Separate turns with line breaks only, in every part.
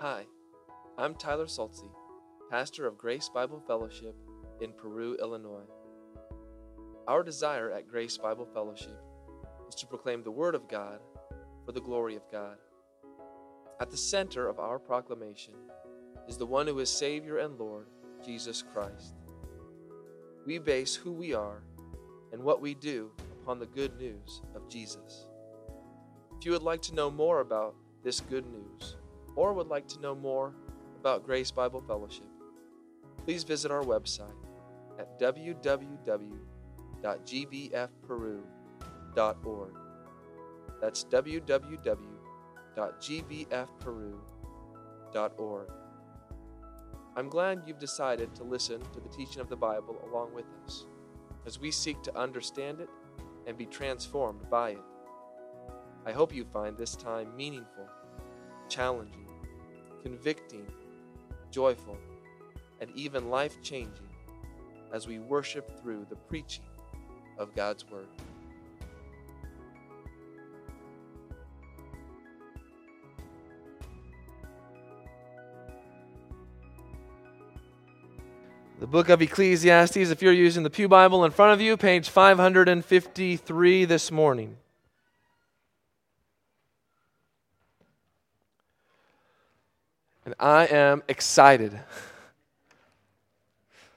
Hi, I'm Tyler Saltzy, pastor of Grace Bible Fellowship in Peru, Illinois. Our desire at Grace Bible Fellowship is to proclaim the Word of God for the glory of God. At the center of our proclamation is the one who is Savior and Lord, Jesus Christ. We base who we are and what we do upon the good news of Jesus. If you would like to know more about this good news, or would like to know more about Grace Bible Fellowship, please visit our website at www.gbfperu.org. That's www.gbfperu.org. I'm glad you've decided to listen to the teaching of the Bible along with us as we seek to understand it and be transformed by it. I hope you find this time meaningful, challenging, convicting, joyful, and even life changing as we worship through the preaching of God's Word. The book of Ecclesiastes, if you're using the Pew Bible in front of you, page 553 this morning. And I am excited.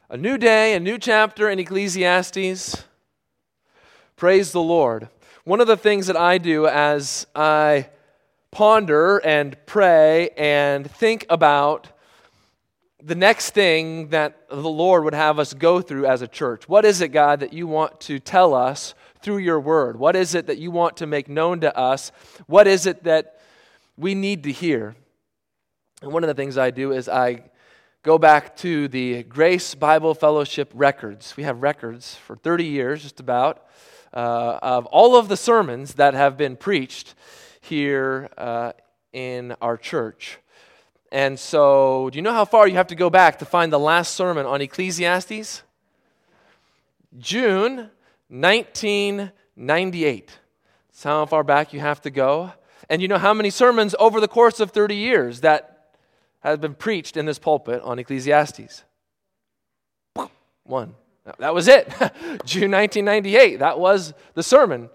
A new day, a new chapter in Ecclesiastes. Praise the Lord. One of the things that I do as I ponder and pray and think about the next thing that the Lord would have us go through as a church. What is it, God, that you want to tell us through your word? What is it that you want to make known to us? What is it that we need to hear? And one of the things I do is I go back to the Grace Bible Fellowship records. We have records for 30 years, just about, uh, of all of the sermons that have been preached here uh, in our church. And so, do you know how far you have to go back to find the last sermon on Ecclesiastes? June 1998. That's how far back you have to go. And you know how many sermons over the course of 30 years that has been preached in this pulpit on Ecclesiastes? One. That was it. June 1998. That was the sermon.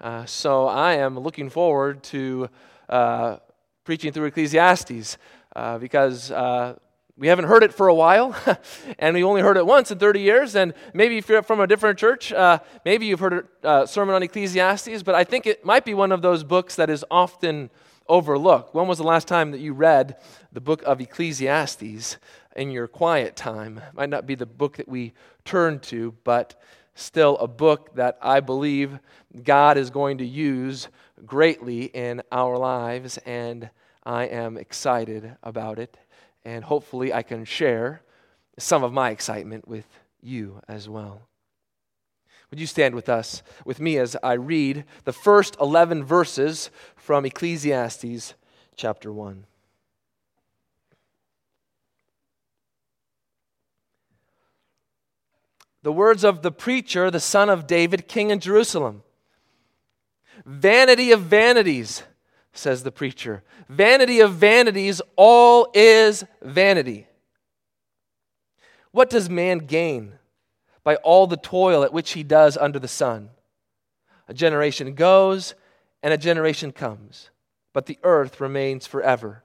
Uh, so I am looking forward to uh, preaching through Ecclesiastes uh, because uh, we haven't heard it for a while, and we only heard it once in 30 years. And maybe if you're from a different church, uh, maybe you've heard a uh, sermon on Ecclesiastes, but I think it might be one of those books that is often overlook. When was the last time that you read the book of Ecclesiastes in your quiet time? It might not be the book that we turn to, but still a book that I believe God is going to use greatly in our lives, and I am excited about it. And hopefully, I can share some of my excitement with you as well. Would you stand with us, with me, as I read the first 11 verses from Ecclesiastes chapter 1? The words of the preacher, the son of David, king in Jerusalem. Vanity of vanities, says the preacher. Vanity of vanities, all is vanity. What does man gain? By all the toil at which he does under the sun. A generation goes and a generation comes, but the earth remains forever.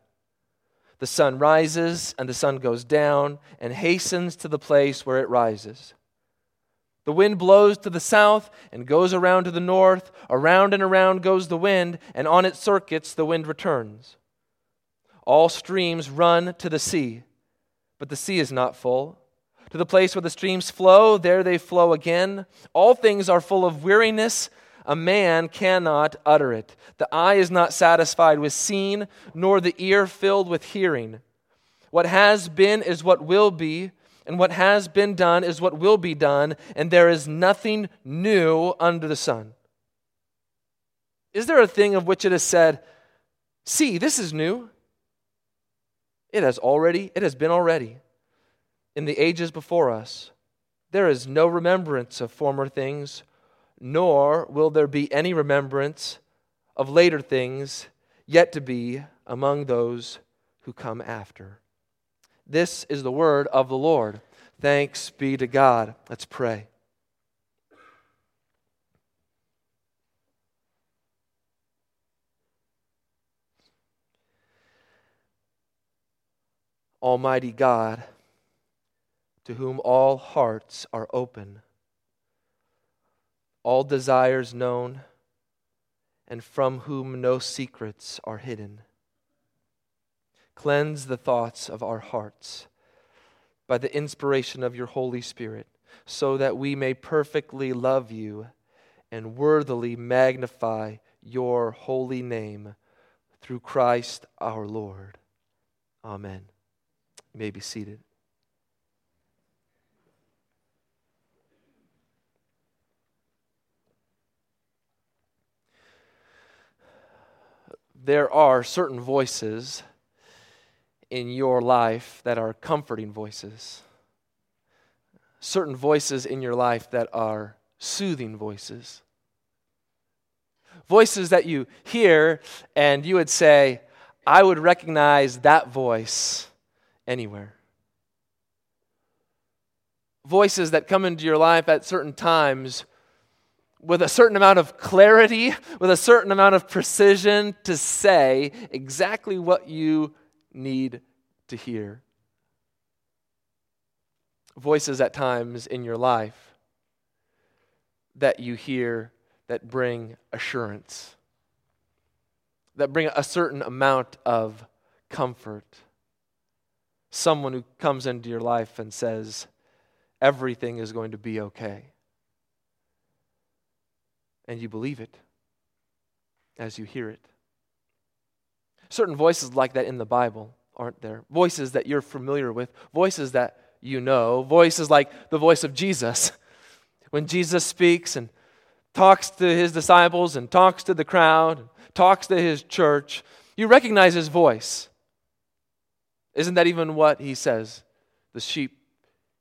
The sun rises and the sun goes down and hastens to the place where it rises. The wind blows to the south and goes around to the north. Around and around goes the wind, and on its circuits the wind returns. All streams run to the sea, but the sea is not full. To the place where the streams flow, there they flow again. All things are full of weariness. A man cannot utter it. The eye is not satisfied with seeing, nor the ear filled with hearing. What has been is what will be, and what has been done is what will be done, and there is nothing new under the sun. Is there a thing of which it is said, See, this is new? It has already, it has been already in the ages before us. There is no remembrance of former things, nor will there be any remembrance of later things yet to be among those who come after. This is the word of the Lord. Thanks be to God. Let's pray. Almighty God, to whom all hearts are open, all desires known, and from whom no secrets are hidden. Cleanse the thoughts of our hearts by the inspiration of your Holy Spirit, so that we may perfectly love you and worthily magnify your holy name through Christ our Lord. Amen. You may be seated. There are certain voices in your life that are comforting voices, certain voices in your life that are soothing voices. Voices that you hear and you would say, I would recognize that voice anywhere. Voices that come into your life at certain times with a certain amount of clarity, with a certain amount of precision to say exactly what you need to hear. Voices at times in your life that you hear that bring assurance, that bring a certain amount of comfort someone who comes into your life and says, everything is going to be okay. And you believe it as you hear it. Certain voices like that in the Bible, aren't there? Voices that you're familiar with, voices that you know, voices like the voice of Jesus. When Jesus speaks and talks to his disciples and talks to the crowd, talks to his church, you recognize his voice. Isn't that even what he says? The sheep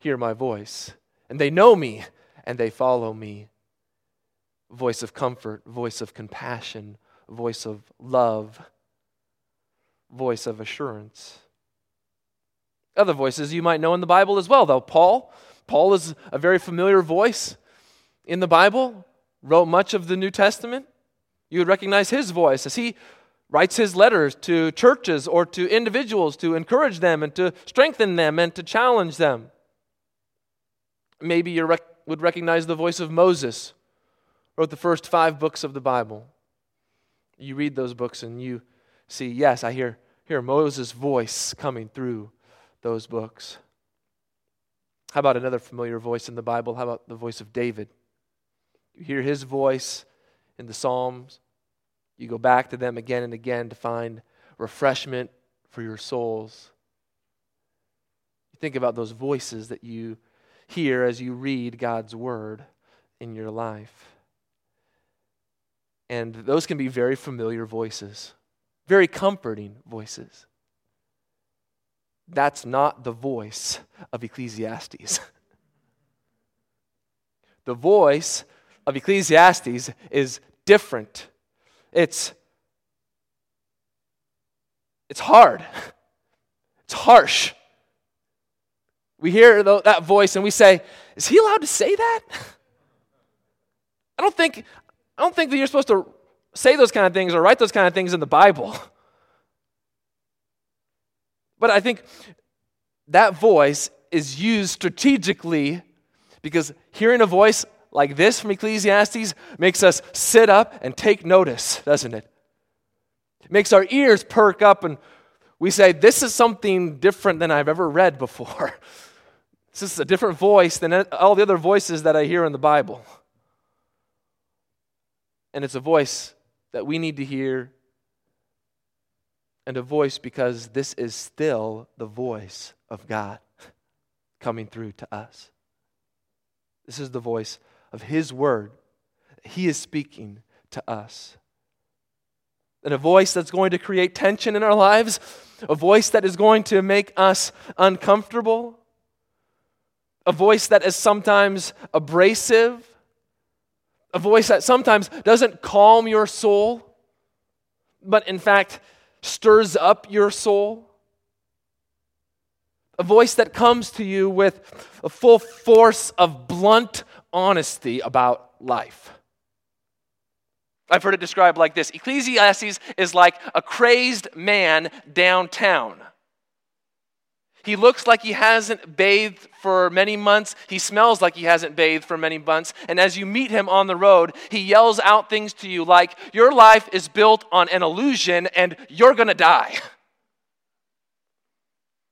hear my voice, and they know me, and they follow me. Voice of comfort, voice of compassion, voice of love, voice of assurance. Other voices you might know in the Bible as well, though. Paul, Paul is a very familiar voice in the Bible, wrote much of the New Testament. You would recognize his voice as he writes his letters to churches or to individuals to encourage them and to strengthen them and to challenge them. Maybe you rec- would recognize the voice of Moses, wrote the first five books of the Bible. You read those books and you see, yes, I hear, hear Moses' voice coming through those books. How about another familiar voice in the Bible? How about the voice of David? You hear his voice in the Psalms. You go back to them again and again to find refreshment for your souls. You think about those voices that you hear as you read God's word in your life. And those can be very familiar voices, very comforting voices. That's not the voice of Ecclesiastes. the voice of Ecclesiastes is different it's, it's hard, it's harsh. We hear that voice and we say, Is he allowed to say that? I don't think, I don't think that you're supposed to say those kind of things or write those kind of things in the Bible. But I think that voice is used strategically because hearing a voice like this from Ecclesiastes makes us sit up and take notice, doesn't it? It makes our ears perk up and we say, This is something different than I've ever read before. this is a different voice than all the other voices that I hear in the Bible. And it's a voice that we need to hear, and a voice because this is still the voice of God coming through to us. This is the voice of His Word. He is speaking to us. And a voice that's going to create tension in our lives, a voice that is going to make us uncomfortable, a voice that is sometimes abrasive, a voice that sometimes doesn't calm your soul, but in fact stirs up your soul. a voice that comes to you with a full force of blunt honesty about life. I've heard it described like this Ecclesiastes is like a crazed man downtown. He looks like he hasn't bathed for many months. He smells like he hasn't bathed for many months. And as you meet him on the road, he yells out things to you like, Your life is built on an illusion and you're going to die.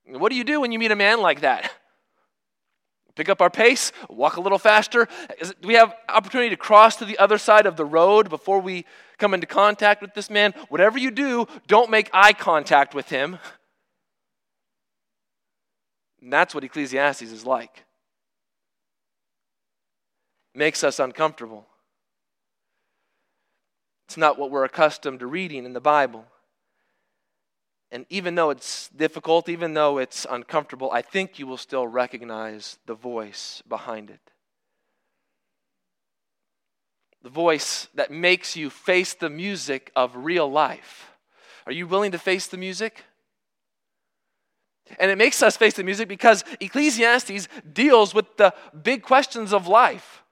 What do you do when you meet a man like that? Pick up our pace, walk a little faster. Do we have opportunity to cross to the other side of the road before we come into contact with this man? Whatever you do, don't make eye contact with him. And that's what Ecclesiastes is like. Makes us uncomfortable. It's not what we're accustomed to reading in the Bible. And even though it's difficult, even though it's uncomfortable, I think you will still recognize the voice behind it. The voice that makes you face the music of real life. Are you willing to face the music? And it makes us face the music because Ecclesiastes deals with the big questions of life,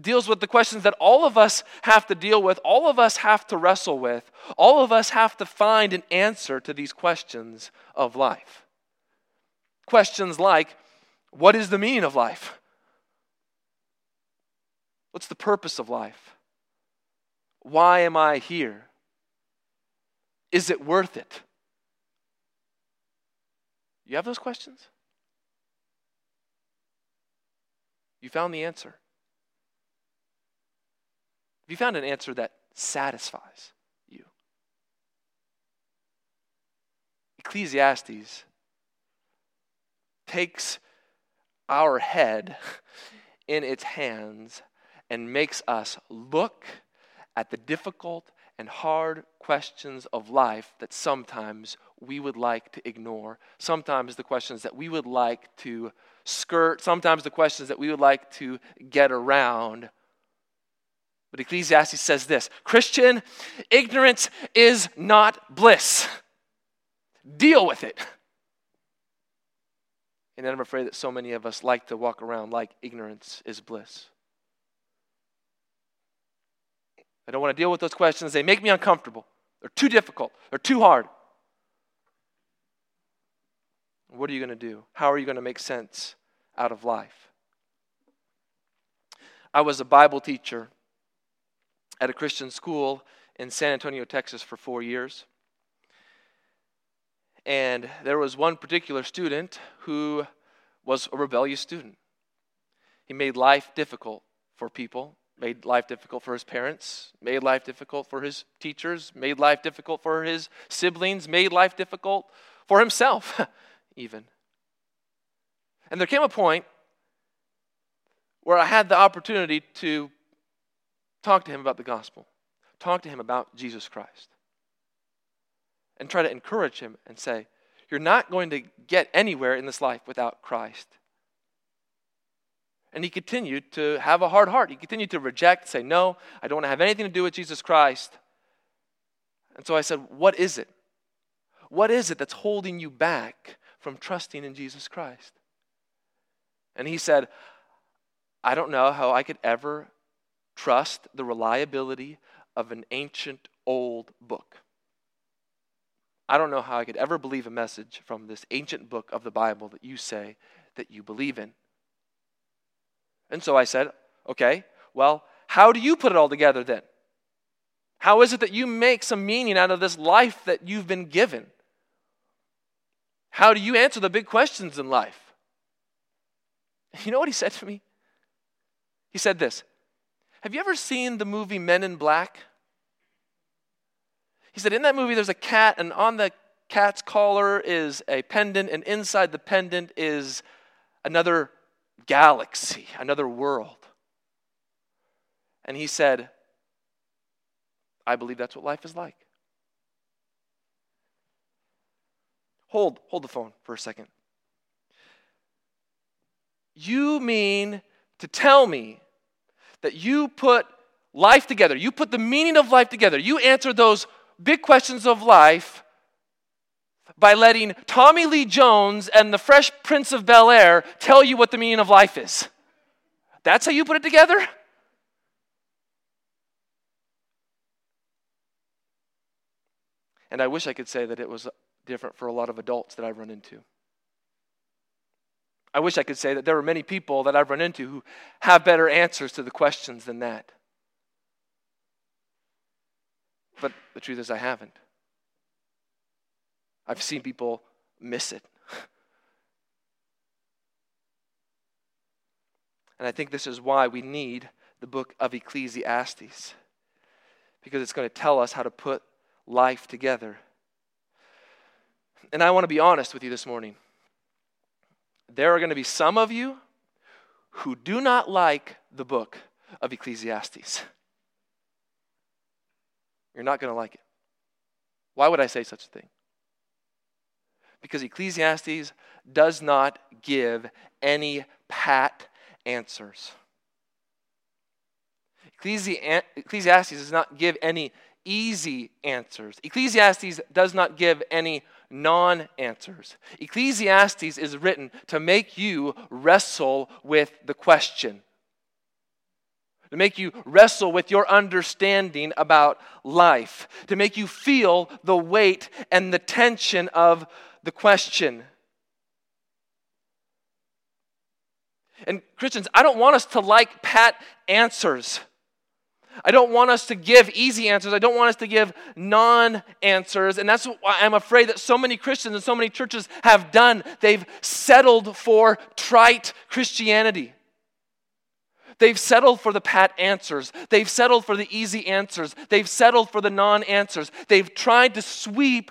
deals with the questions that all of us have to deal with, all of us have to wrestle with, all of us have to find an answer to these questions of life. Questions like what is the meaning of life? What's the purpose of life? Why am I here? Is it worth it? You have those questions? You found the answer. Have you found an answer that satisfies you? Ecclesiastes takes our head in its hands and makes us look at the difficult and hard questions of life that sometimes we would like to ignore, sometimes the questions that we would like to skirt, sometimes the questions that we would like to get around. But Ecclesiastes says this Christian, ignorance is not bliss. Deal with it. And I'm afraid that so many of us like to walk around like ignorance is bliss. I don't want to deal with those questions. They make me uncomfortable. They're too difficult. They're too hard. What are you going to do? How are you going to make sense out of life? I was a Bible teacher at a Christian school in San Antonio, Texas for four years. And there was one particular student who was a rebellious student. He made life difficult for people made life difficult for his parents, made life difficult for his teachers, made life difficult for his siblings, made life difficult for himself, even. And there came a point where I had the opportunity to talk to him about the gospel, talk to him about Jesus Christ, and try to encourage him and say, You're not going to get anywhere in this life without Christ. And he continued to have a hard heart. He continued to reject, say, No, I don't want to have anything to do with Jesus Christ. And so I said, What is it? What is it that's holding you back from trusting in Jesus Christ? And he said, I don't know how I could ever trust the reliability of an ancient old book. I don't know how I could ever believe a message from this ancient book of the Bible that you say that you believe in. And so I said, okay, well, how do you put it all together then? How is it that you make some meaning out of this life that you've been given? How do you answer the big questions in life? You know what he said to me? He said this Have you ever seen the movie Men in Black? He said, In that movie, there's a cat, and on the cat's collar is a pendant, and inside the pendant is another galaxy, another world. And he said, I believe that's what life is like. Hold, hold the phone for a second. You mean to tell me that you put life together, you put the meaning of life together, you answer those big questions of life by letting Tommy Lee Jones and the Fresh Prince of Bel Air tell you what the meaning of life is. That's how you put it together? And I wish I could say that it was different for a lot of adults that I've run into. I wish I could say that there are many people that I've run into who have better answers to the questions than that. But the truth is, I haven't. I've seen people miss it. and I think this is why we need the book of Ecclesiastes, because it's going to tell us how to put life together. And I want to be honest with you this morning. There are going to be some of you who do not like the book of Ecclesiastes. You're not going to like it. Why would I say such a thing? Because Ecclesiastes does not give any pat answers. Ecclesiastes does not give any easy answers. Ecclesiastes does not give any non answers. Ecclesiastes is written to make you wrestle with the question, to make you wrestle with your understanding about life, to make you feel the weight and the tension of the question. And Christians, I don't want us to like pat answers. I don't want us to give easy answers. I don't want us to give non answers. And that's why I'm afraid that so many Christians and so many churches have done. They've settled for trite Christianity. They've settled for the pat answers. They've settled for the easy answers. They've settled for the non answers. They've tried to sweep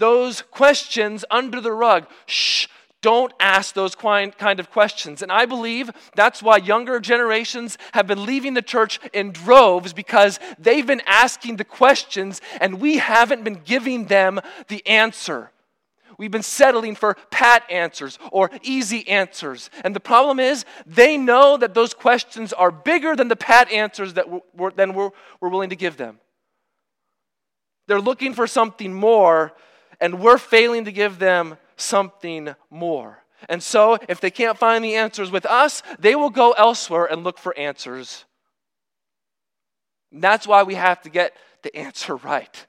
those questions under the rug. Shh, don't ask those kind of questions. And I believe that's why younger generations have been leaving the church in droves because they've been asking the questions and we haven't been giving them the answer. We've been settling for pat answers or easy answers. And the problem is, they know that those questions are bigger than the pat answers that we're, than we're, we're willing to give them. They're looking for something more and we're failing to give them something more. And so, if they can't find the answers with us, they will go elsewhere and look for answers. And that's why we have to get the answer right.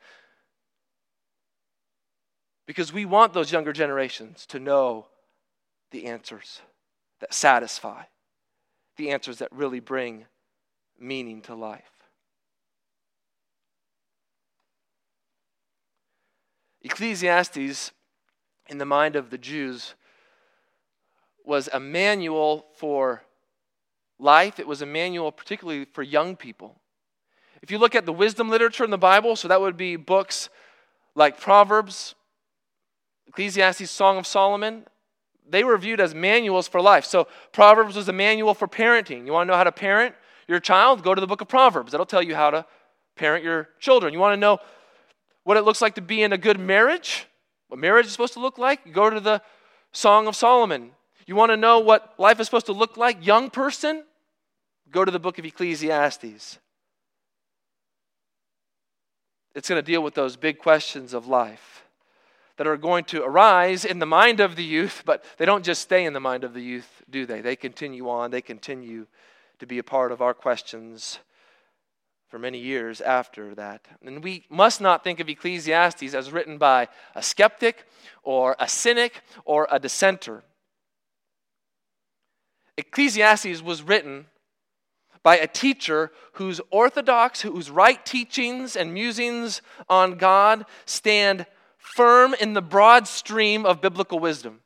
Because we want those younger generations to know the answers that satisfy, the answers that really bring meaning to life. Ecclesiastes, in the mind of the Jews, was a manual for life, it was a manual particularly for young people. If you look at the wisdom literature in the Bible, so that would be books like Proverbs, Ecclesiastes, Song of Solomon, they were viewed as manuals for life. So Proverbs was a manual for parenting. You want to know how to parent your child? Go to the book of Proverbs. That'll tell you how to parent your children. You want to know what it looks like to be in a good marriage, what marriage is supposed to look like, go to the Song of Solomon. You want to know what life is supposed to look like, young person? Go to the book of Ecclesiastes. It's going to deal with those big questions of life that are going to arise in the mind of the youth, but they don't just stay in the mind of the youth, do they? They continue on, they continue to be a part of our questions for many years after that. And we must not think of Ecclesiastes as written by a skeptic or a cynic or a dissenter. Ecclesiastes was written by a teacher whose orthodox, whose right teachings and musings on God stand firm in the broad stream of biblical wisdom.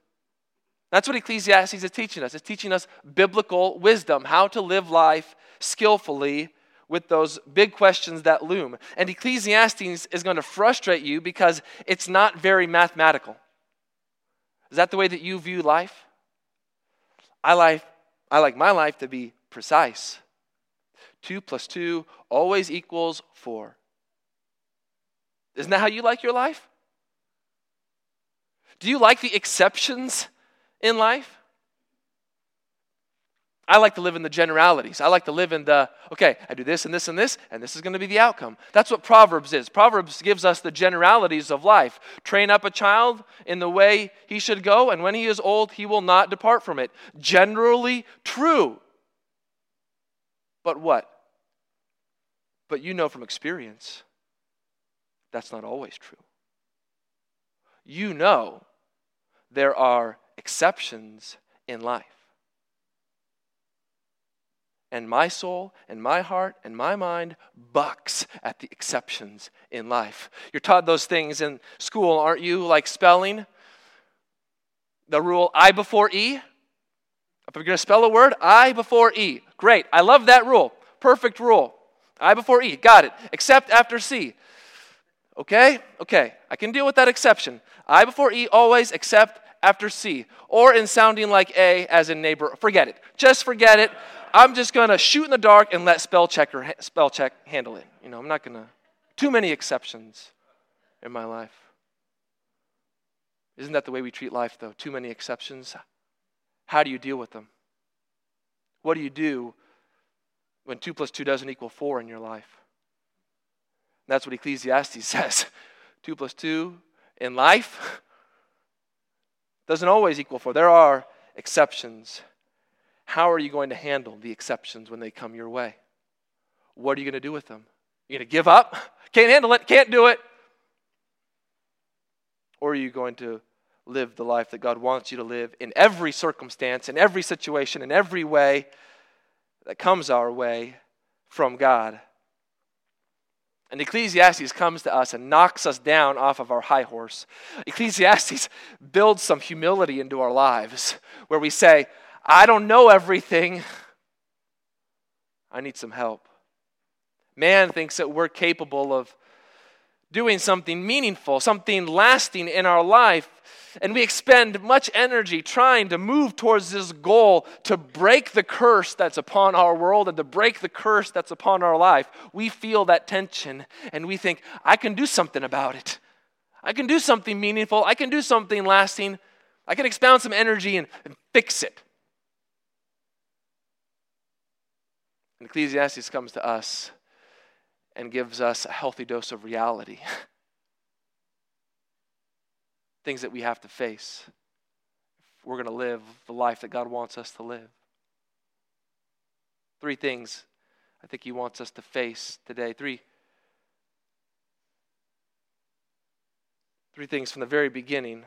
That's what Ecclesiastes is teaching us. It's teaching us biblical wisdom, how to live life skillfully with those big questions that loom. And Ecclesiastes is going to frustrate you because it's not very mathematical. Is that the way that you view life? I like, I like my life to be precise. Two plus two always equals four. Isn't that how you like your life? Do you like the exceptions in life? I like to live in the generalities. I like to live in the, okay, I do this and this and this, and this is going to be the outcome. That's what Proverbs is. Proverbs gives us the generalities of life. Train up a child in the way he should go, and when he is old, he will not depart from it. Generally true. But what? But you know from experience, that's not always true. You know there are exceptions in life and my soul and my heart and my mind bucks at the exceptions in life. You're taught those things in school, aren't you? Like spelling. The rule I before E. If you're going to spell a word, I before E. Great. I love that rule. Perfect rule. I before E. Got it. Except after C. Okay? Okay. I can deal with that exception. I before E always, except after C. Or in sounding like A as in neighbor. Forget it. Just forget it. I'm just going to shoot in the dark and let spell checker spell check handle it. You know, I'm not going to too many exceptions in my life. Isn't that the way we treat life though? Too many exceptions. How do you deal with them? What do you do when 2 plus 2 doesn't equal 4 in your life? And that's what Ecclesiastes says. 2 plus 2 in life doesn't always equal 4. There are exceptions. How are you going to handle the exceptions when they come your way? What are you going to do with them? You going to give up? Can't handle it, can't do it? Or are you going to live the life that God wants you to live in every circumstance, in every situation, in every way that comes our way from God? And Ecclesiastes comes to us and knocks us down off of our high horse. Ecclesiastes builds some humility into our lives where we say, I don't know everything. I need some help. Man thinks that we're capable of doing something meaningful, something lasting in our life. And we expend much energy trying to move towards this goal to break the curse that's upon our world and to break the curse that's upon our life. We feel that tension and we think, I can do something about it. I can do something meaningful. I can do something lasting. I can expound some energy and, and fix it. And Ecclesiastes comes to us and gives us a healthy dose of reality. Things that we have to face if we're going to live the life that God wants us to live. Three things I think He wants us to face today. Three. Three things from the very beginning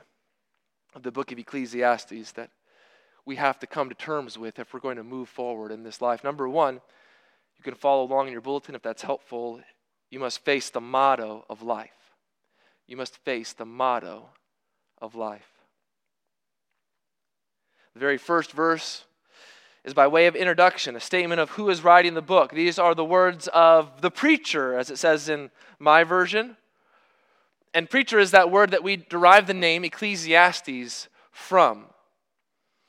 of the book of Ecclesiastes that we have to come to terms with if we're going to move forward in this life. Number one, you can follow along in your bulletin if that's helpful. You must face the motto of life. You must face the motto of life. The very first verse is by way of introduction, a statement of who is writing the book. These are the words of the preacher, as it says in my version. And preacher is that word that we derive the name Ecclesiastes from.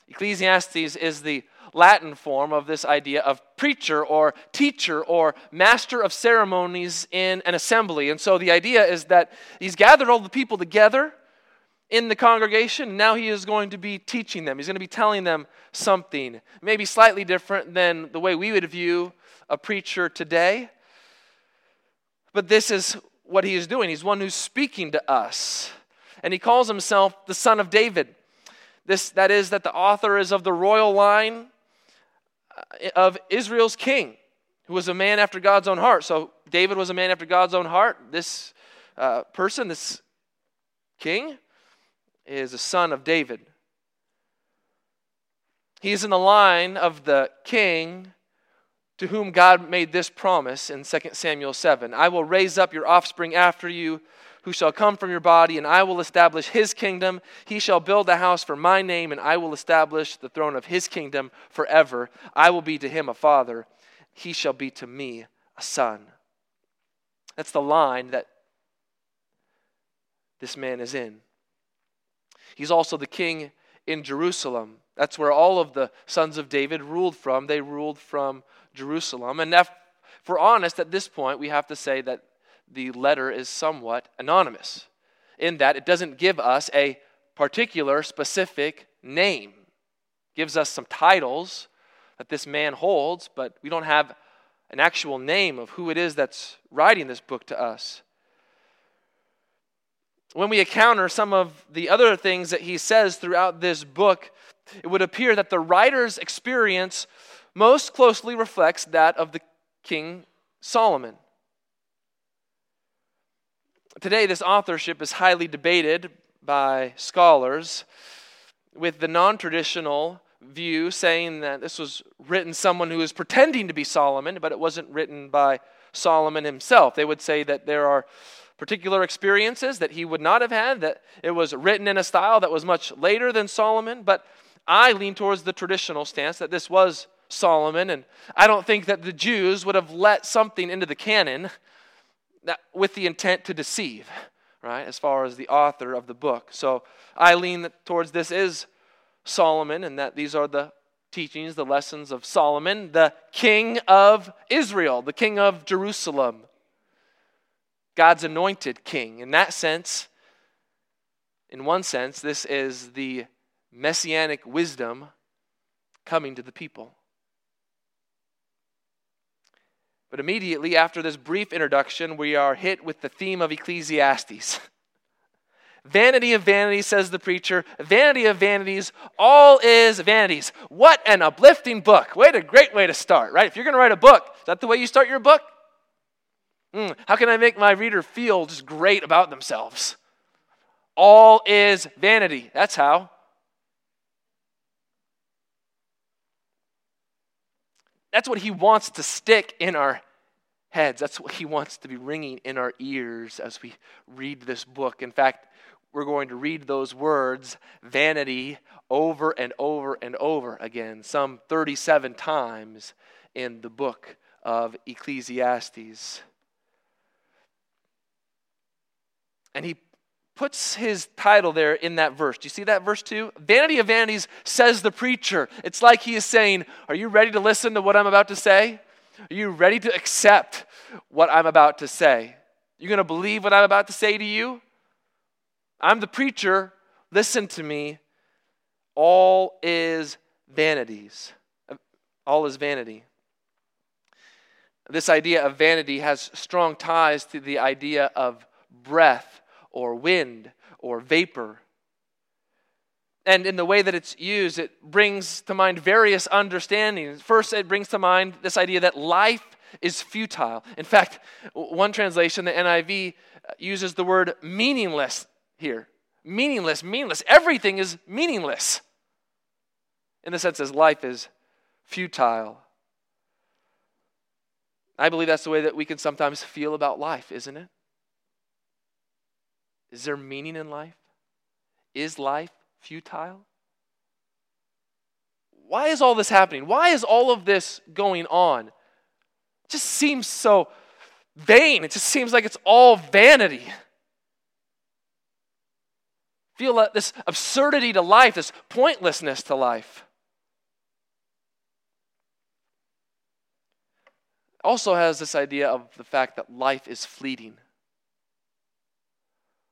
Ecclesiastes is the Latin form of this idea of preacher or teacher or master of ceremonies in an assembly. And so the idea is that he's gathered all the people together in the congregation. Now he is going to be teaching them. He's going to be telling them something, maybe slightly different than the way we would view a preacher today. But this is what he is doing. He's one who's speaking to us. And he calls himself the Son of David. This, that is, that the author is of the royal line of Israel's king, who was a man after God's own heart. So David was a man after God's own heart. This uh, person, this king, is a son of David. He's in the line of the king to whom God made this promise in 2 Samuel 7 I will raise up your offspring after you who shall come from your body, and I will establish his kingdom. He shall build a house for my name, and I will establish the throne of his kingdom forever. I will be to him a father, he shall be to me a son. That's the line that this man is in. He's also the king in Jerusalem. That's where all of the sons of David ruled from. They ruled from Jerusalem. And if we're honest at this point, we have to say that the letter is somewhat anonymous in that it doesn't give us a particular specific name. It gives us some titles that this man holds, but we don't have an actual name of who it is that's writing this book to us. When we encounter some of the other things that he says throughout this book, it would appear that the writer's experience most closely reflects that of the King Solomon. Today, this authorship is highly debated by scholars, with the non traditional view saying that this was written someone who was pretending to be Solomon, but it wasn't written by Solomon himself. They would say that there are particular experiences that he would not have had, that it was written in a style that was much later than Solomon, but I lean towards the traditional stance that this was Solomon, and I don't think that the Jews would have let something into the canon that, with the intent to deceive, right, as far as the author of the book. So I lean towards this is Solomon, and that these are the teachings, the lessons of Solomon, the king of Israel, the king of Jerusalem, God's anointed king. In that sense, in one sense, this is the messianic wisdom coming to the people. But immediately after this brief introduction, we are hit with the theme of Ecclesiastes. Vanity of vanities, says the preacher. Vanity of vanities. All is vanities. What an uplifting book. What a great way to start, right? If you're going to write a book, is that the way you start your book? Mm, how can I make my reader feel just great about themselves? All is vanity. That's how. That's what he wants to stick in our heads. That's what he wants to be ringing in our ears as we read this book. In fact, we're going to read those words, vanity, over and over and over again, some 37 times in the book of Ecclesiastes. And he puts his title there in that verse. Do you see that verse too? Vanity of vanities, says the preacher. It's like he is saying, Are you ready to listen to what I'm about to say? Are you ready to accept what I'm about to say? You going to believe what I'm about to say to you? I'm the preacher. Listen to me. All is vanities. All is vanity. This idea of vanity has strong ties to the idea of breath or wind or vapor. And in the way that it's used, it brings to mind various understandings. First, it brings to mind this idea that life is futile. In fact, one translation, the NIV, uh, uses the word meaningless here. Meaningless, meaningless. Everything is meaningless. In the sense as life is futile. I believe that's the way that we can sometimes feel about life, isn't it? Is there meaning in life? Is life futile? Why is all this happening? Why is all of this going on? It just seems so vain. It just seems like it's all vanity feel this absurdity to life, this pointlessness to life. Also has this idea of the fact that life is fleeting.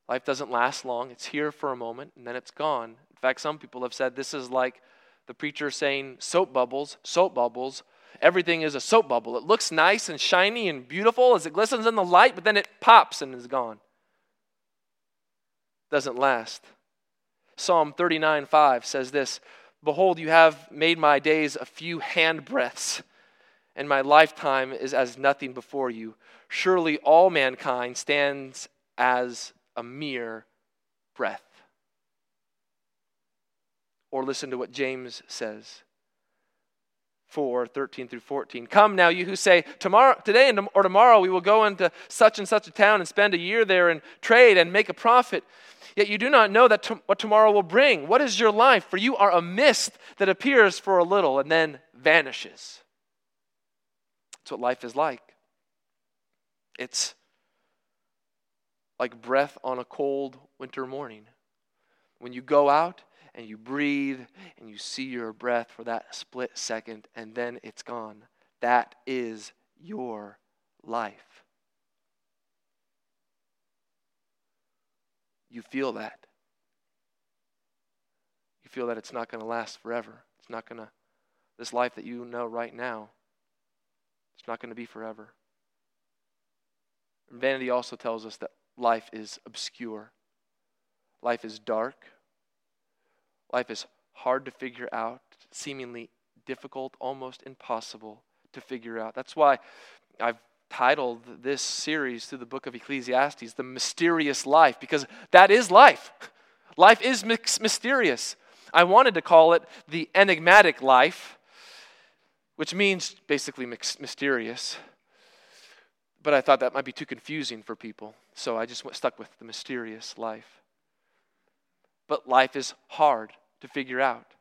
Life doesn't last long. It's here for a moment and then it's gone. In fact, some people have said this is like the preacher saying soap bubbles, soap bubbles. Everything is a soap bubble. It looks nice and shiny and beautiful as it glistens in the light, but then it pops and is gone. Doesn't last. Psalm 39 5 says this Behold, you have made my days a few handbreadths, and my lifetime is as nothing before you. Surely all mankind stands as a mere breath. Or listen to what James says. 4 13 through 14 come now you who say tomorrow today or tomorrow we will go into such and such a town and spend a year there and trade and make a profit Yet you do not know that to- what tomorrow will bring. What is your life? For you are a mist that appears for a little and then vanishes. That's what life is like. It's like breath on a cold winter morning. When you go out and you breathe and you see your breath for that split second and then it's gone. That is your life. you feel that. You feel that it's not going to last forever. It's not going to this life that you know right now, it's not going to be forever. And vanity also tells us that life is obscure, life is dark, life is hard to figure out, seemingly difficult, almost impossible to figure out. That's why I've titled this series through the book of Ecclesiastes, The Mysterious Life, because that is life. Life is mysterious. I wanted to call it the enigmatic life, which means basically mysterious. But I thought that might be too confusing for people, so I just went, stuck with the mysterious life. But life is hard to figure out.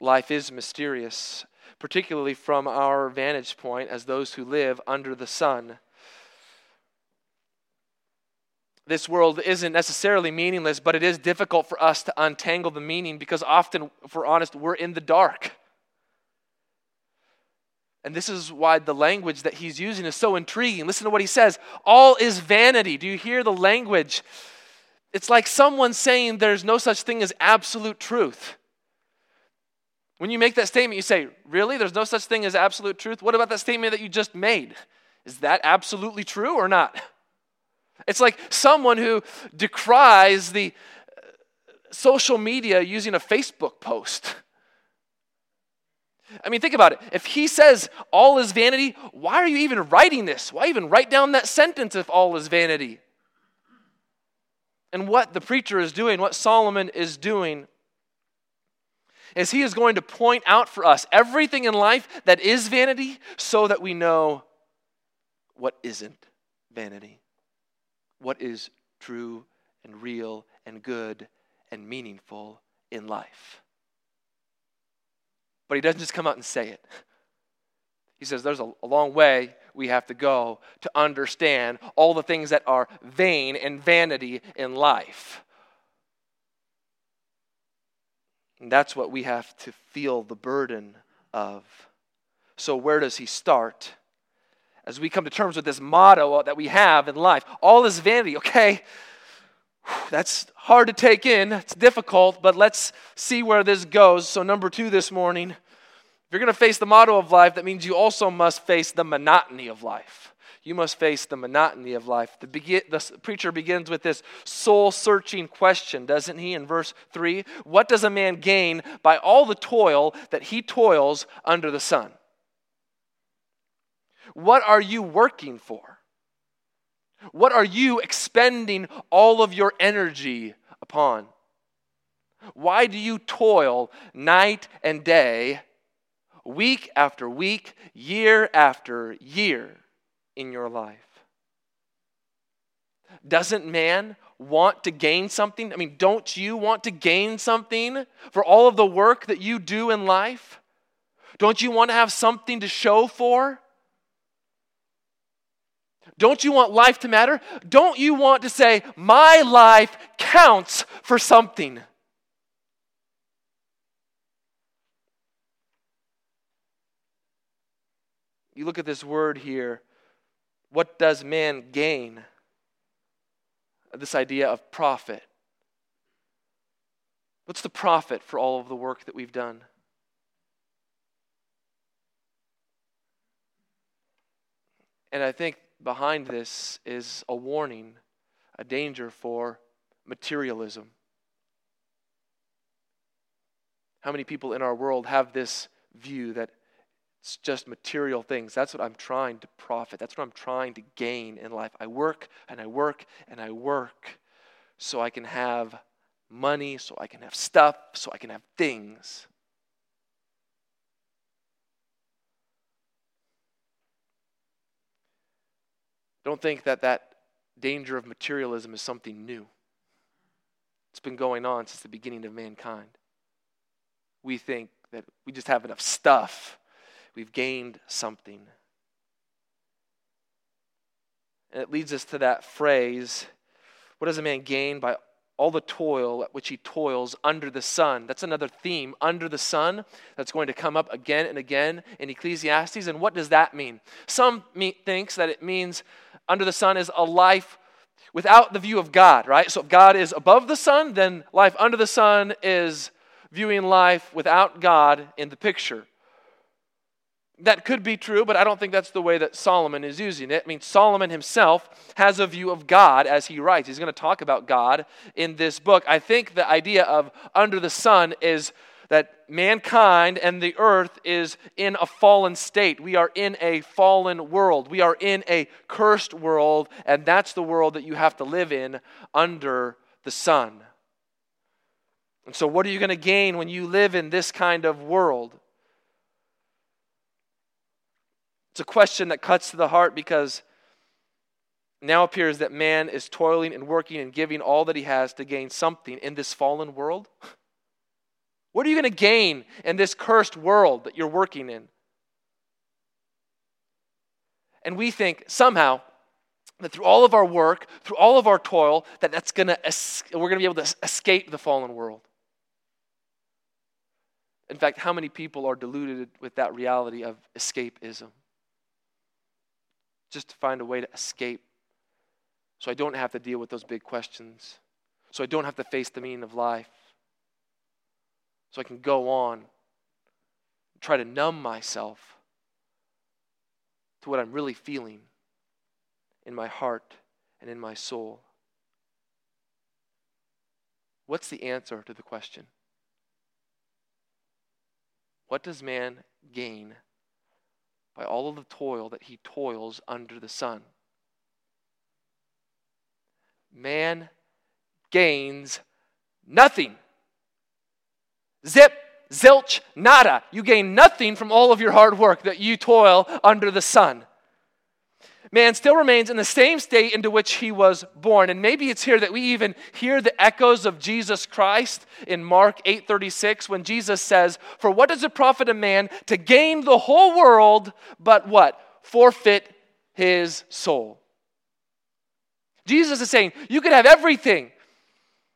Life is mysterious, particularly from our vantage point as those who live under the sun. This world isn't necessarily meaningless, but it is difficult for us to untangle the meaning because often, if we're honest, we're in the dark. And this is why the language that he's using is so intriguing. Listen to what he says All is vanity. Do you hear the language? It's like someone saying there's no such thing as absolute truth. When you make that statement, you say, Really? There's no such thing as absolute truth? What about that statement that you just made? Is that absolutely true or not? It's like someone who decries the uh, social media using a Facebook post. I mean, think about it. If he says all is vanity, why are you even writing this? Why even write down that sentence if all is vanity? And what the preacher is doing, what Solomon is doing, is he is going to point out for us everything in life that is vanity so that we know what isn't vanity. What is true and real and good and meaningful in life. But he doesn't just come out and say it. He says there's a, a, long way we have to go to understand all the things that are vain and vanity in life. And that's what we have to feel the burden of. So, where does he start? As we come to terms with this motto that we have in life all is vanity, okay? That's hard to take in, it's difficult, but let's see where this goes. So, number two this morning, if you're going to face the motto of life, that means you also must face the monotony of life you must face the monotony of life. The, begin, the preacher begins with this soul searching question, doesn't he, in verse 3? What does a man gain by all the toil that he toils under the sun? What are you working for? What are you expending all of your energy upon? Why do you toil night and day, week after week, year after year? in your life? Doesn't man want to gain something? I mean, don't you want to gain something for all of the work that you do in life? Don't you want to have something to show for? Don't you want life to matter? Don't you want to say, My life counts for something? You look at this word here what does man gain? This idea of profit. What's the profit for all of the work that we've done? And I think behind this is a warning, a danger for materialism. How many people in our world have this view that it's just material things. That's what I'm trying to profit. That's what I'm trying to gain in life. I work and I work and I work so I can have money, so I can have stuff, so I can have things. Don't think that that danger of materialism is something new. It's been going on since the beginning of mankind. We think that we just have enough stuff we've gained something. And it leads us to that phrase what does a man gain by all the toil at which he toils under the sun? That's another theme, under the sun, that's going to come up again and again in Ecclesiastes. And what does that mean? Some thinks that it means under the sun is a life without the view of God, right? So if God is above the sun, then life under the sun is viewing life without God in the picture. That could be true, but I don't think that's the way that Solomon is using it. I mean, Solomon himself has a view of God as he writes. He's going to talk about God in this book. I think the idea of under the sun is that mankind and the earth is in a fallen state. We are in a fallen world. We are in a cursed world, and that's the world that you have to live in under the sun. And so, what are you going to gain when you live in this kind of world? It's a question that cuts to the heart because now appears that man is toiling and working and giving all that he has to gain something in this fallen world. What are you going to gain in this cursed world that you're working in? And we think somehow that through all of our work, through all of our toil, that that's going to we're going to be able to escape the fallen world. In fact, how many people are deluded with that reality of escapism? Just to find a way to escape so I don't have to deal with those big questions, so I don't have to face the meaning of life so I can go on, try to numb myself to what I'm really feeling in my heart and in my soul. What's the answer to the question? What does man gain by all of the toil that he toils under the sun? Man gains nothing. Zip, zilch, nada. You gain nothing from all of your hard work that you toil under the sun. Man still remains in the same state into which he was born. And maybe it's here that we even hear the echoes of Jesus Christ in Mark 8:36 when Jesus says, "For what does it profit a man to gain the whole world but what? Forfeit his soul." Jesus is saying, you could have everything.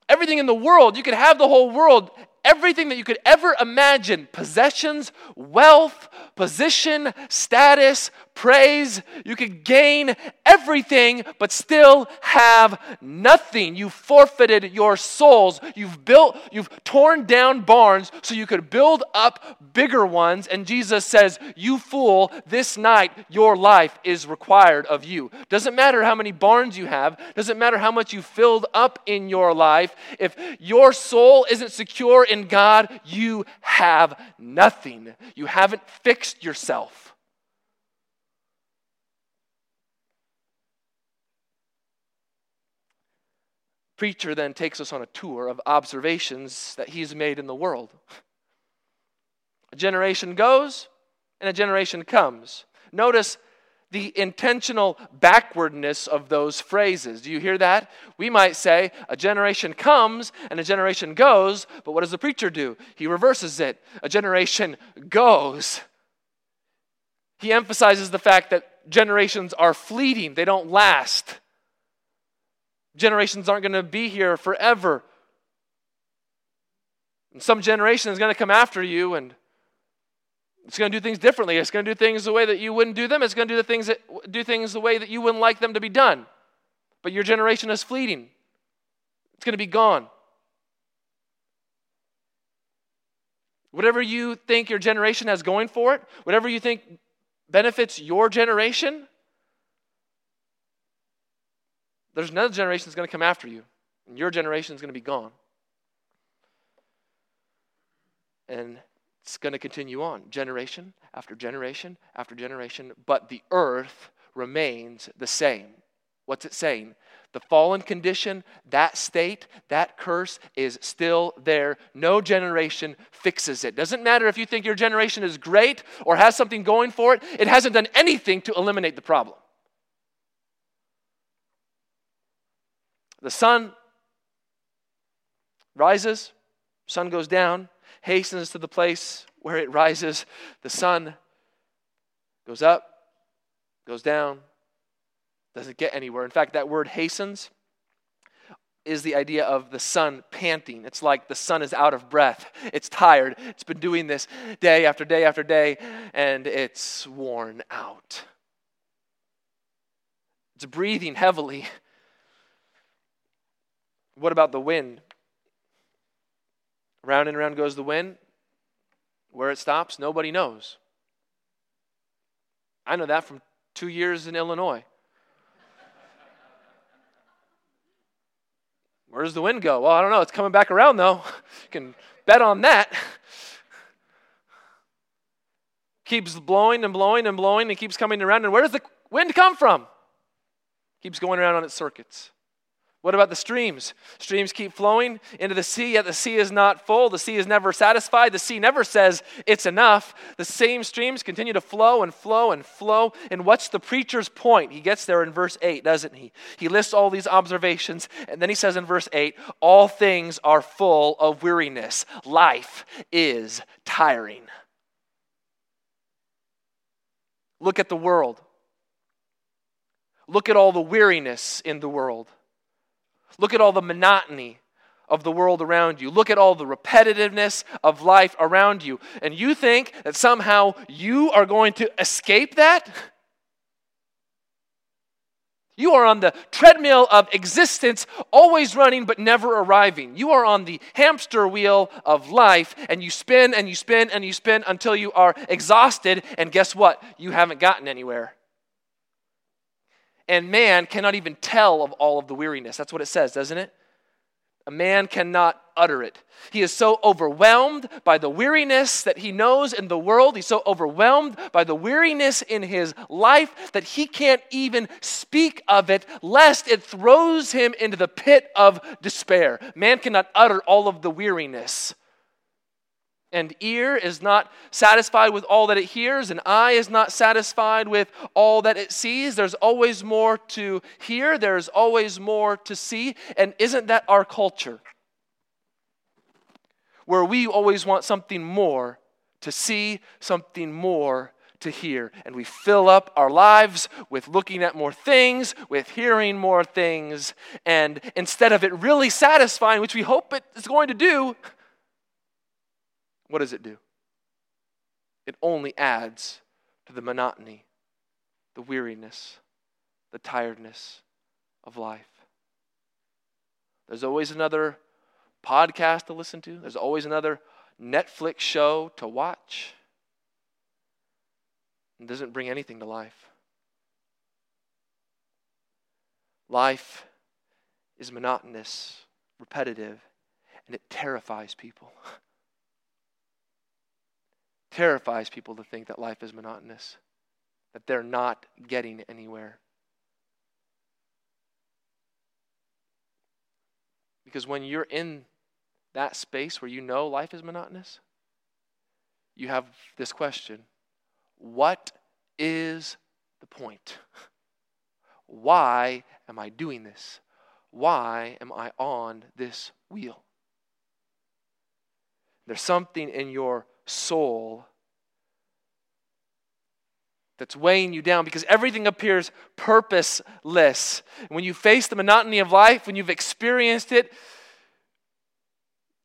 Everything in the world, you could have the whole world, everything that you could ever imagine possessions, wealth, position, status, praise. You could gain everything, but still have nothing. You forfeited your souls. You've built, you've torn down barns so you could build up bigger ones. And Jesus says, You fool, this night your life is required of you. Doesn't matter how many barns you have, doesn't matter how much you filled up in your life. If your soul isn't secure in God, you have nothing. You haven't fixed yourself. Preacher then takes us on a tour of observations that he's made in the world. A generation goes and a generation comes. Notice the intentional backwardness of those phrases. Do you hear that? We might say a generation comes and a generation goes, but what does the preacher do? He reverses it. A generation goes. He emphasizes the fact that generations are fleeting, they don't last. Generations aren't going to be here forever. And some generation is going to come after you and it's going to do things differently. It's going to do things the way that you wouldn't do them. It's going to do the things that do things the way that you wouldn't like them to be done. But your generation is fleeting. It's going to be gone. Whatever you think your generation has going for it, whatever you think benefits your generation, there's another generation that's going to come after you, and your generation is going to be gone. And it's going to continue on, generation after generation after generation, but the earth remains the same. What's it saying? The fallen condition, that state, that curse is still there. No generation fixes it. Doesn't matter if you think your generation is great or has something going for it, it hasn't done anything to eliminate the problem. The sun rises, sun goes down, hastens to the place where it rises. The sun goes up, goes down, doesn't get anywhere. In fact, that word hastens is the idea of the sun panting. It's like the sun is out of breath. It's tired. It's been doing this day after day after day, and it's worn out. It's breathing heavily. What about the wind? Around and around goes the wind. Where it stops, nobody knows. I know that from two years in Illinois. Where does the wind go? Well, I don't know. It's coming back around, though. You can bet on that. Keeps blowing and blowing and blowing and keeps coming around. And where does the wind come from? Keeps going around on its circuits. What about the streams? Streams keep flowing into the sea, yet the sea is not full. The sea is never satisfied. The sea never says it's enough. The same streams continue to flow and flow and flow. And what's the preacher's point? He gets there in verse 8, doesn't he? He lists all these observations, and then he says in verse 8, All things are full of weariness. Life is tiring. Look at the world. Look at all the weariness in the world. Look at all the monotony of the world around you. Look at all the repetitiveness of life around you. And you think that somehow you are going to escape that? You are on the treadmill of existence, always running but never arriving. You are on the hamster wheel of life, and you spin and you spin and you spin until you are exhausted, and guess what? You haven't gotten anywhere and man cannot even tell of all of the weariness. That's what it says, doesn't it? A man cannot utter it. He is so overwhelmed by the weariness that he knows in the world. He's so overwhelmed by the weariness in his life that he can't even speak of it, lest it throws him into the pit of despair. Man cannot utter all of the weariness and ear is not satisfied with all that it hears, and eye is not satisfied with all that it sees. There's always more to hear, there's always more to see. And isn't that our culture? Where we always want something more to see, something more to hear. And we fill up our lives with looking at more things, with hearing more things. And instead of it really satisfying, which we hope it is going to do, what does it do? It only adds to the monotony, the weariness, the tiredness of life. There's always another podcast to listen to, there's always another Netflix show to watch. It doesn't bring anything to life. Life is monotonous, repetitive, and it terrifies people. terrifies people to think that life is monotonous, that they're not getting anywhere. Because when you're in that space where you know life is monotonous, you have this question What is the point? Why am I doing this? Why am I on this wheel? There's something in your soul that's weighing you down because everything appears purposeless. When you face the monotony of life, when you've experienced it,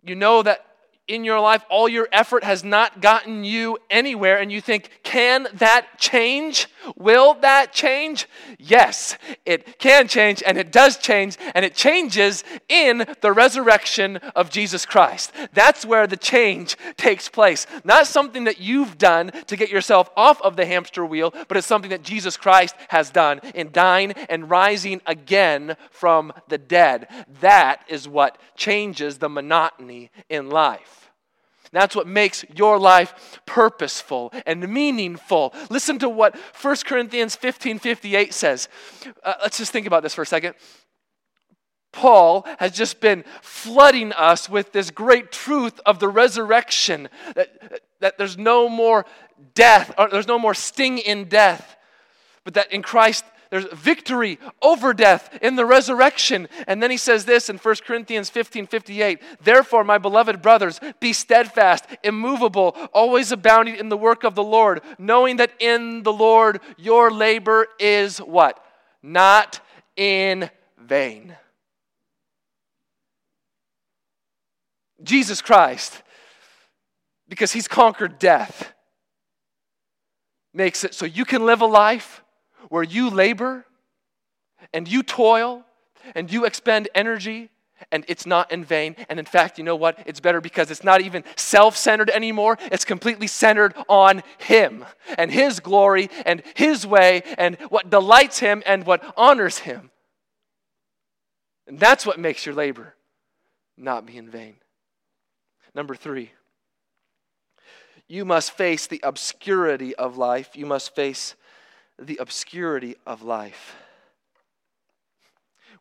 you know that in your life, all your effort has not gotten you anywhere, and you think, can that change? Will that change? Yes, it can change, and it does change, and it changes in the resurrection of Jesus Christ. That's where the change takes place. Not something that you've done to get yourself off of the hamster wheel, but it's something that Jesus Christ has done in dying and rising again from the dead. That is what changes the monotony in life. That's what makes your life purposeful and meaningful. Listen to what 1 Corinthians 15 58 says. Uh, let's just think about this for a second. Paul has just been flooding us with this great truth of the resurrection that, that there's no more death, or there's no more sting in death, but that in Christ there's victory over death in the resurrection. And then he says this in 1 Corinthians 15 58 Therefore, my beloved brothers, be steadfast, immovable, always abounding in the work of the Lord, knowing that in the Lord your labor is what? Not in vain. Jesus Christ, because he's conquered death, makes it so you can live a life where you labor and you toil and you expend energy and it's not in vain. And in fact, you know what? It's better because it's not even self centered anymore. It's completely centered on Him and His glory and His way and what delights Him and what honors Him. And that's what makes your labor not be in vain. Number three, you must face the obscurity of life. You must face the obscurity of life.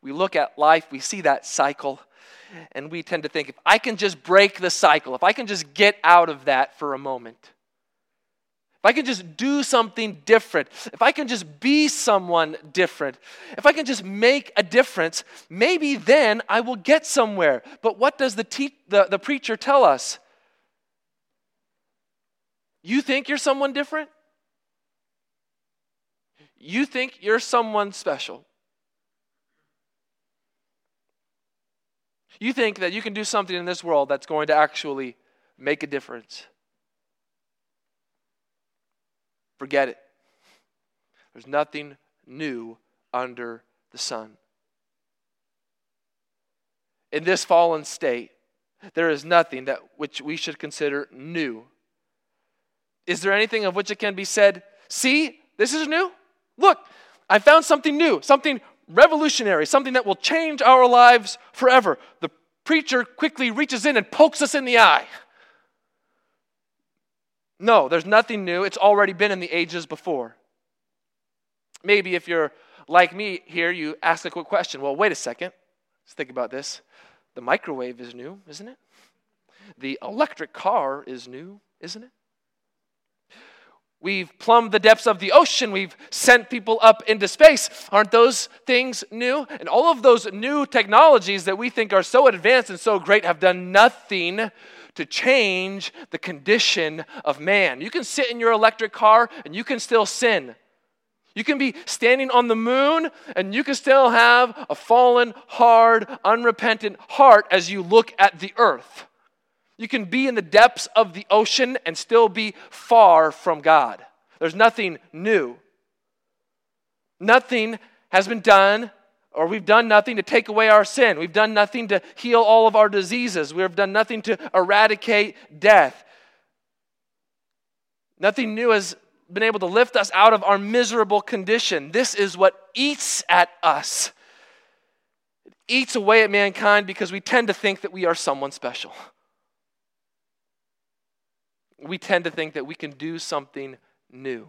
We look at life, we see that cycle, and we tend to think if I can just break the cycle, if I can just get out of that for a moment, if I can just do something different, if I can just be someone different, if I can just make a difference, maybe then I will get somewhere. But what does the, te- the, the preacher tell us? You think you're someone different? You think you're someone special? You think that you can do something in this world that's going to actually make a difference. Forget it. There's nothing new under the sun. In this fallen state, there is nothing that which we should consider new. Is there anything of which it can be said, see, this is new? Look, I found something new, something revolutionary, something that will change our lives forever. The preacher quickly reaches in and pokes us in the eye. No, there's nothing new. It's already been in the ages before. Maybe if you're like me here, you ask a quick question. Well, wait a second. Let's think about this. The microwave is new, isn't it? The electric car is new, isn't it? We've plumbed the depths of the ocean. We've sent people up into space. Aren't those things new? And all of those new technologies that we think are so advanced and so great have done nothing to change the condition of man. You can sit in your electric car and you can still sin. You can be standing on the moon and you can still have a fallen, hard, unrepentant heart as you look at the earth. You can be in the depths of the ocean and still be far from God. There's nothing new. Nothing has been done, or we've done nothing to take away our sin. We've done nothing to heal all of our diseases. We have done nothing to eradicate death. Nothing new has been able to lift us out of our miserable condition. This is what eats at us. It eats away at mankind because we tend to think that we are someone special we tend to think that we can do something new,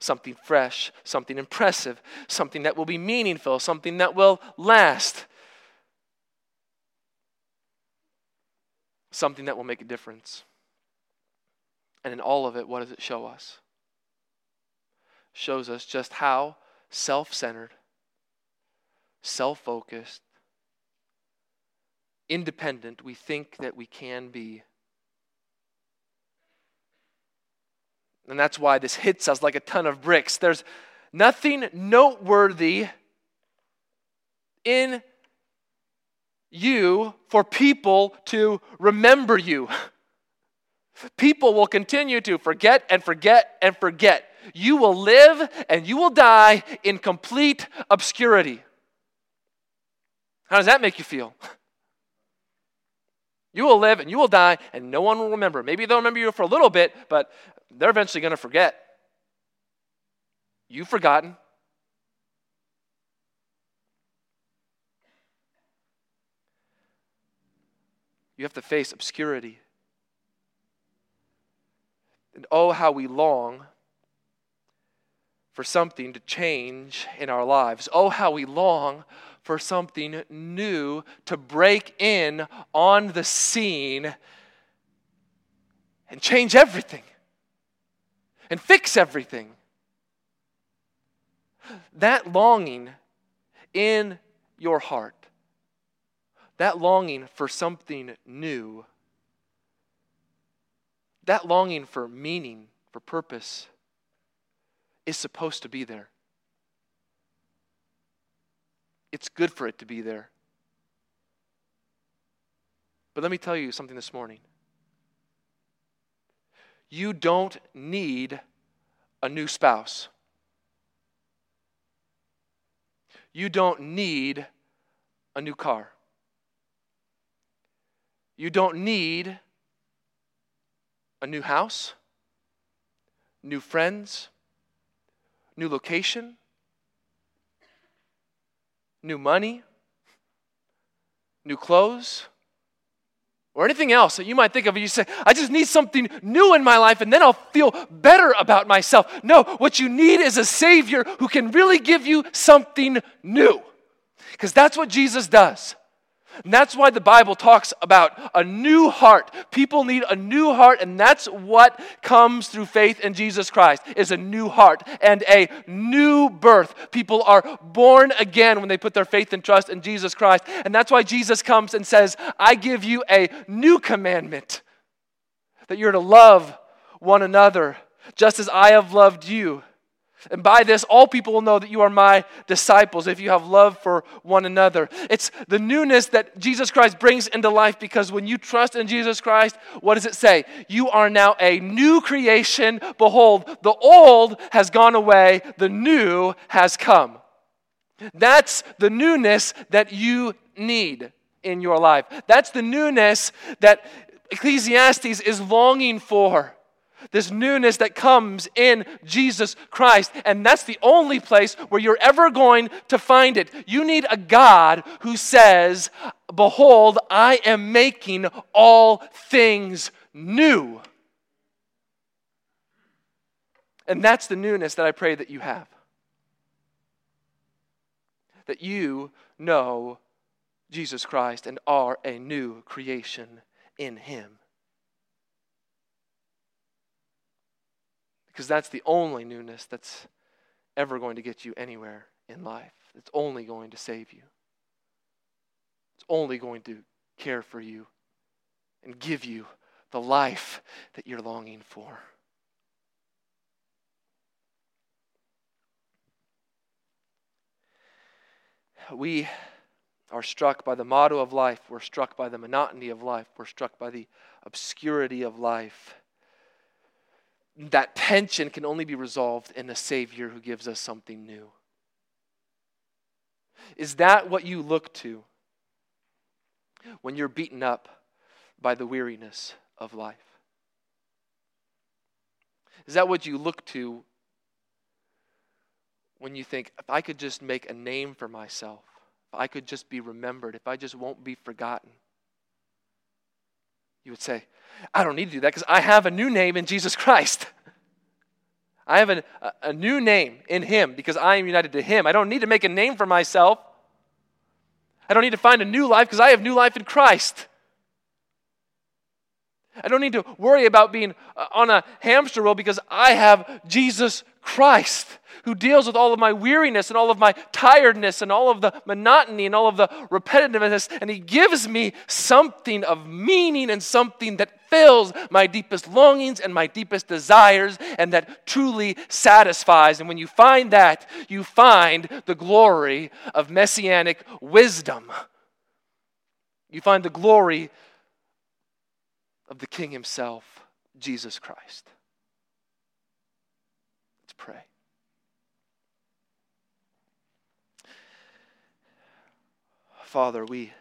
something fresh, something impressive, something that will be meaningful, something that will last, something that will make a difference. And in all of it, what does it show us? Shows us just how self centered, self focused, independent we think that we can be And that's why this hits us like a ton of bricks. There's nothing noteworthy in you for people to remember you. People will continue to forget and forget and forget. You will live and you will die in complete obscurity. How does that make you feel? You will live and you will die, and no one will remember. Maybe they'll remember you for a little bit, but they're eventually going to forget. You've forgotten. You have to face obscurity. And oh, how we long for something to change in our lives. Oh, how we long for something new to break in on the scene and change everything and fix everything. That longing in your heart, that longing for something new, that longing for meaning, for purpose, is supposed to be there. It's good for it to be there. But let me tell you something this morning. You don't need a new spouse. You don't need a new car. You don't need a new house, new friends, new location, new money, new clothes, or anything else that you might think of. You say, I just need something new in my life and then I'll feel better about myself. No, what you need is a Savior who can really give you something new. Because that's what Jesus does. And that's why the Bible talks about a new heart. People need a new heart, and that's what comes through faith in Jesus Christ is a new heart and a new birth. People are born again when they put their faith and trust in Jesus Christ. And that's why Jesus comes and says, I give you a new commandment that you're to love one another just as I have loved you. And by this, all people will know that you are my disciples if you have love for one another. It's the newness that Jesus Christ brings into life because when you trust in Jesus Christ, what does it say? You are now a new creation. Behold, the old has gone away, the new has come. That's the newness that you need in your life. That's the newness that Ecclesiastes is longing for this newness that comes in Jesus Christ. And that's the only place where you're ever going to find it. You need a God who says, Behold, I am making all things new. And that's the newness that I pray that you have. That you know Jesus Christ and are a new creation in Him. Because that's the only newness that's ever going to get you anywhere in life. It's only going to save you. It's only going to care for you and give you the life that you're longing for. We are struck by the motto of life. We're struck by the monotony of life. We're struck by the obscurity of life that tension can only be resolved in a Savior who gives us something new. Is that what you look to when you're beaten up by the weariness of life? Is that what you look to when you think, if I could just make a name for myself, if I could just be remembered, if I just won't be forgotten? You would say, I don't need to do that because I have a new name in Jesus Christ. I have a, a new name in Him because I am united to Him. I don't need to make a name for myself. I don't need to find a new life because I have new life in Christ. I don't need to worry about being uh, on a hamster wheel because I have Jesus Christ who deals with all of my weariness and all of my tiredness and all of the monotony and all of the repetitiveness. And He gives me something of meaning and something that fills my deepest longings and my deepest desires and that truly satisfies. And when you find that, you find the glory of messianic wisdom. You find the glory of the King Himself, Jesus Christ. Let's pray. Father, we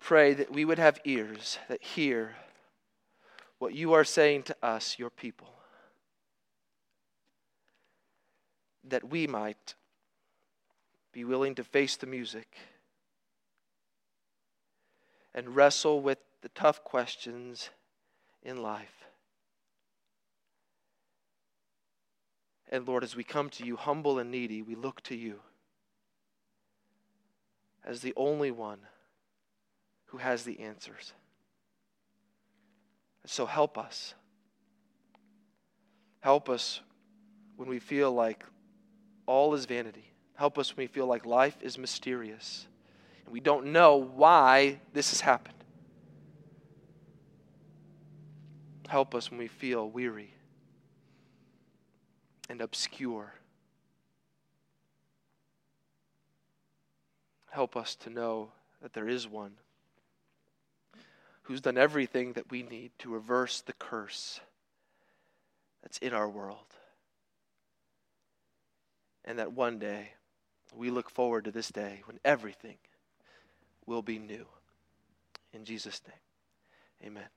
pray that we would have ears that hear what you are saying to us, your people, that we might be willing to face the music and wrestle with the tough questions in life. And Lord, as we come to you humble and needy, we look to you as the only one who has the answers. So help us. Help us when we feel like all is vanity. Help us when we feel like life is mysterious and we don't know why this has happened. Help us when we feel weary and obscure. Help us to know that there is one who's done everything that we need to reverse the curse that's in our world. And that one day we look forward to this day when everything will be new. In Jesus' name, amen.